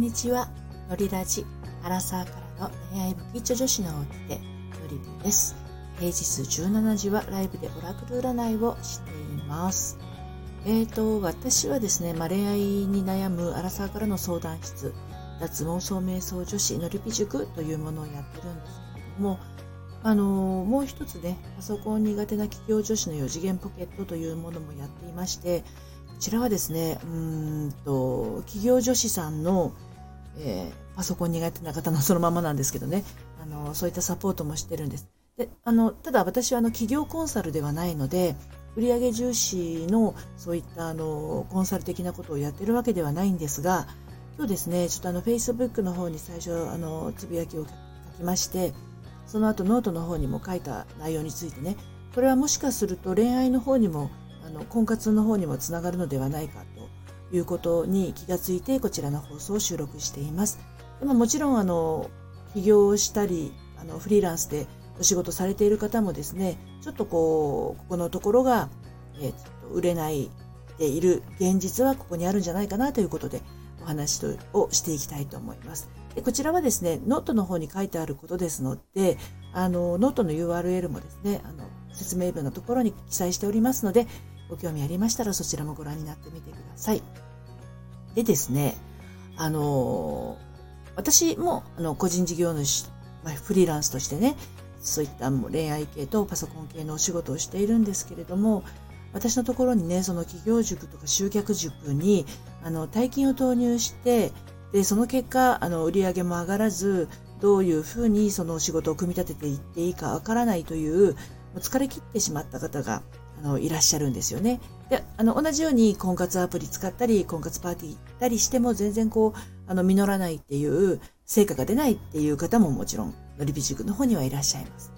んにちは。のりラジ、アラサーからの恋愛不吉女子のおきて、のりびです。平日17時はライブでオラクル占いをしています。えーと、私はですね、まあ、恋愛に悩むアラサーからの相談室、脱妄想瞑想女子のりぴ塾というものをやってるんですけれども、あのもう一つね、パソコン苦手な企業女子の4次元ポケットというものもやっていまして、こちらはですね、うんと、企業女子さんのえー、パソコン苦手な方のそのままなんですけどね、あの、そういったサポートもしてるんです。で、あの、ただ私はあの、企業コンサルではないので、売上重視のそういったあの、コンサル的なことをやってるわけではないんですが、今日ですね、ちょっとあの、Facebook の方に最初、あの、つぶやきを書きまして、その後ノートの方にも書いた内容についてね、これはもしかすると恋愛の方にも、あの、婚活の方にもつながるのではないかいうことに気がついてこちらの放送を収録しています。でももちろんあの起業したりあのフリーランスでお仕事されている方もですねちょっとこうここのところが、えー、売れないでいる現実はここにあるんじゃないかなということでお話をしていきたいと思います。でこちらはですねノートの方に書いてあることですのであのノートの URL もですねあの説明文のところに記載しておりますのでご興味ありましたらそちらもご覧になってみてください。でですね、あの私もあの個人事業主、まあ、フリーランスとしてね、そういった恋愛系とパソコン系のお仕事をしているんですけれども、私のところにね、その企業塾とか集客塾に、あの、大金を投入して、で、その結果、あの、売り上げも上がらず、どういうふうにその仕事を組み立てていっていいかわからないという、もう疲れ切ってしまった方があのいらっしゃるんですよね。であの同じように婚活アプリ使ったり婚活パーティー行ったりしても全然こうあの実らないっていう成果が出ないっていう方ももちろんのりび塾の方にはいらっしゃいます。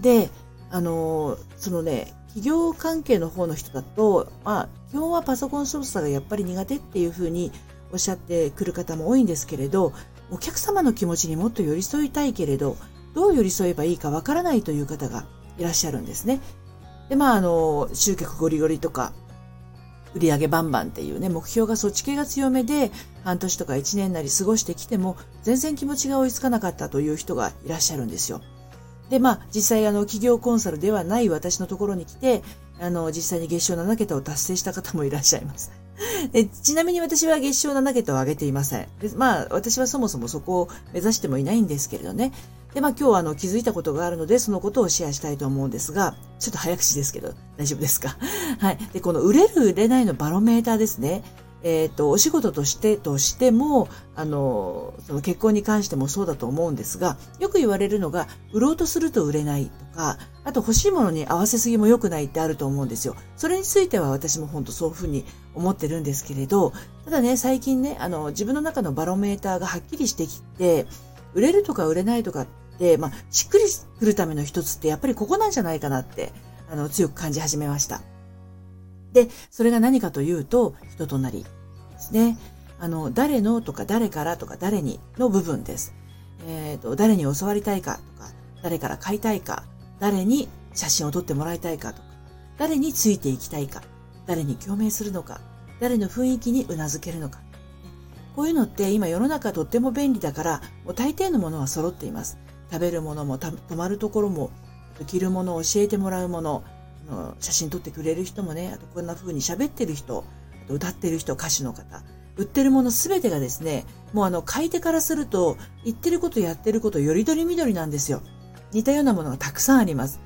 であのそのね企業関係の方の人だと、まあ、基本はパソコン操作がやっぱり苦手っていうふうにおっしゃってくる方も多いんですけれど、お客様の気持ちにもっと寄り添いたいけれど、どう寄り添えばいいかわからないという方がいらっしゃるんですね。で、まあ、あの、集客ゴリゴリとか、売り上げバンバンっていうね、目標がそっち系が強めで、半年とか1年なり過ごしてきても、全然気持ちが追いつかなかったという人がいらっしゃるんですよ。で、まあ、実際、あの、企業コンサルではない私のところに来て、あの、実際に月賞7桁を達成した方もいらっしゃいます。ちなみに私は月賞7桁を上げていません。まあ、私はそもそもそこを目指してもいないんですけれどね。で、まあ今日はあの気づいたことがあるので、そのことをシェアしたいと思うんですが、ちょっと早口ですけど、大丈夫ですか？はい。で、この売れる売れないのバロメーターですね。えっ、ー、と、お仕事としてとしても、あの、その結婚に関してもそうだと思うんですが、よく言われるのが、売ろうとすると売れないとか、あと欲しいものに合わせすぎも良くないってあると思うんですよ。それについては私も本当そういうふうに思ってるんですけれど、ただね、最近ね、あの、自分の中のバロメーターがはっきりしてきて、売れるとか売れないとかって、まあ、しっくりくるための一つってやっぱりここなんじゃないかなって、あの、強く感じ始めました。で、それが何かというと、人となりですね。あの、誰のとか誰からとか誰にの部分です。えっ、ー、と、誰に教わりたいかとか、誰から買いたいか、誰に写真を撮ってもらいたいかとか、誰についていきたいか、誰に共鳴するのか、誰の雰囲気にうなずけるのか、こういうのって今世の中とっても便利だから、もう大抵のものは揃っています。食べるものも泊まるところも、着るものを教えてもらうもの、写真撮ってくれる人もね、あとこんな風に喋ってる人、歌ってる人、歌手の方、売ってるものすべてがですね、もうあの、買い手からすると、言ってることやってることよりどりみどりなんですよ。似たようなものがたくさんあります。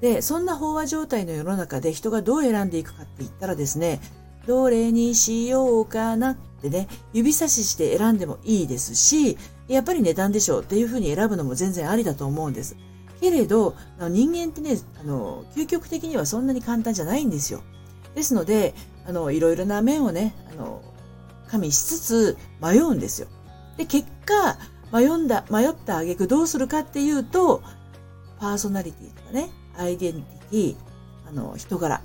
で、そんな飽和状態の世の中で人がどう選んでいくかって言ったらですね、どれにしようかなってね、指差しして選んでもいいですし、やっぱり値段でしょうっていうふうに選ぶのも全然ありだと思うんです。けれど、人間ってね、あの、究極的にはそんなに簡単じゃないんですよ。ですので、あの、いろいろな面をね、あの、加味しつつ迷うんですよ。で、結果、迷んだ、迷った挙句どうするかっていうと、パーソナリティとかね、アイデンティティ、あの、人柄、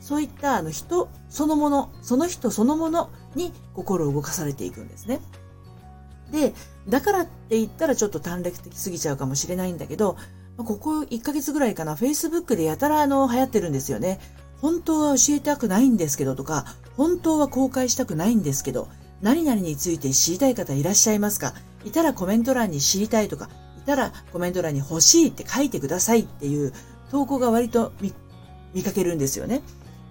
そういったあの人そのもの、その人そのものに心を動かされていくんですね。で、だからって言ったらちょっと短絡的すぎちゃうかもしれないんだけど、ここ1ヶ月ぐらいかな、Facebook でやたらあの流行ってるんですよね。本当は教えたくないんですけどとか、本当は公開したくないんですけど、何々について知りたい方いらっしゃいますか？いたらコメント欄に知りたいとか、いたらコメント欄に欲しいって書いてくださいっていう投稿が割と見見かけるんですよね。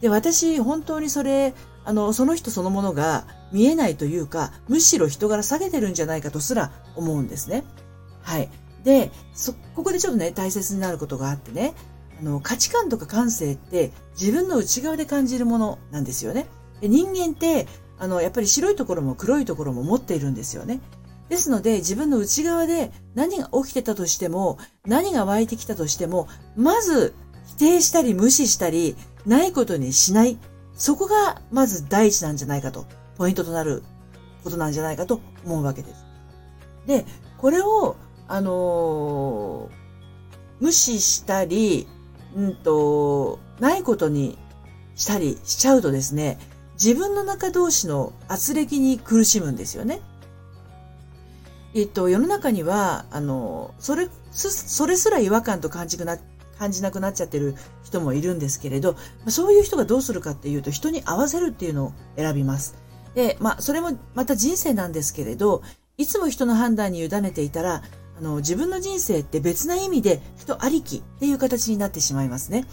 で、私、本当にそれ、あの、その人そのものが見えないというか、むしろ人柄下げてるんじゃないかとすら思うんですね。はい。で、そ、ここでちょっとね、大切になることがあってね、あの、価値観とか感性って自分の内側で感じるものなんですよね。で人間って、あの、やっぱり白いところも黒いところも持っているんですよね。ですので、自分の内側で何が起きてたとしても、何が湧いてきたとしても、まず否定したり無視したり、ないことにしない。そこがまず第一なんじゃないかと、ポイントとなることなんじゃないかと思うわけです。で、これを、あのー、無視したり、うんと、ないことにしたりしちゃうとですね、自分の中同士の圧力に苦しむんですよね。えっと、世の中には、あの、それ、それすら違和感と感じな、感じなくなっちゃってる人もいるんですけれど、そういう人がどうするかっていうと、人に合わせるっていうのを選びます。で、まあ、それもまた人生なんですけれど、いつも人の判断に委ねていたら、あの、自分の人生って別な意味で人ありきっていう形になってしまいますね。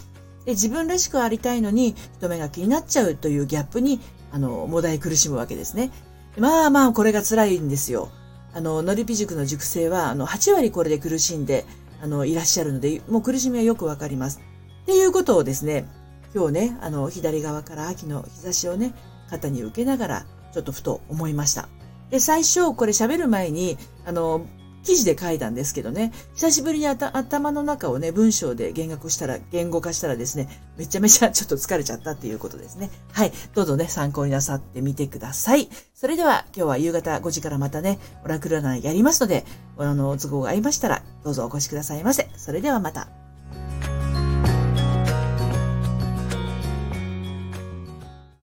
で、自分らしくありたいのに人目が気になっちゃうというギャップに、あの、もだい苦しむわけですね。まあまあ、これが辛いんですよ。あの、のりぴ塾の塾生は、あの、8割これで苦しんで、あの、いらっしゃるので、もう苦しみはよくわかります。っていうことをですね、今日ね、あの、左側から秋の日差しをね、肩に受けながら、ちょっとふと思いました。で、最初、これ喋る前に、あの、記事で書いたんですけどね、久しぶりに頭の中をね、文章で言語化したら、言語化したらですね、めちゃめちゃ ちょっと疲れちゃったっていうことですね。はい。どうぞね、参考になさってみてください。それでは、今日は夕方5時からまたね、オラクル占いやりますので、あの、都合が合いましたら、どうぞお越しくださいませ。それではまた。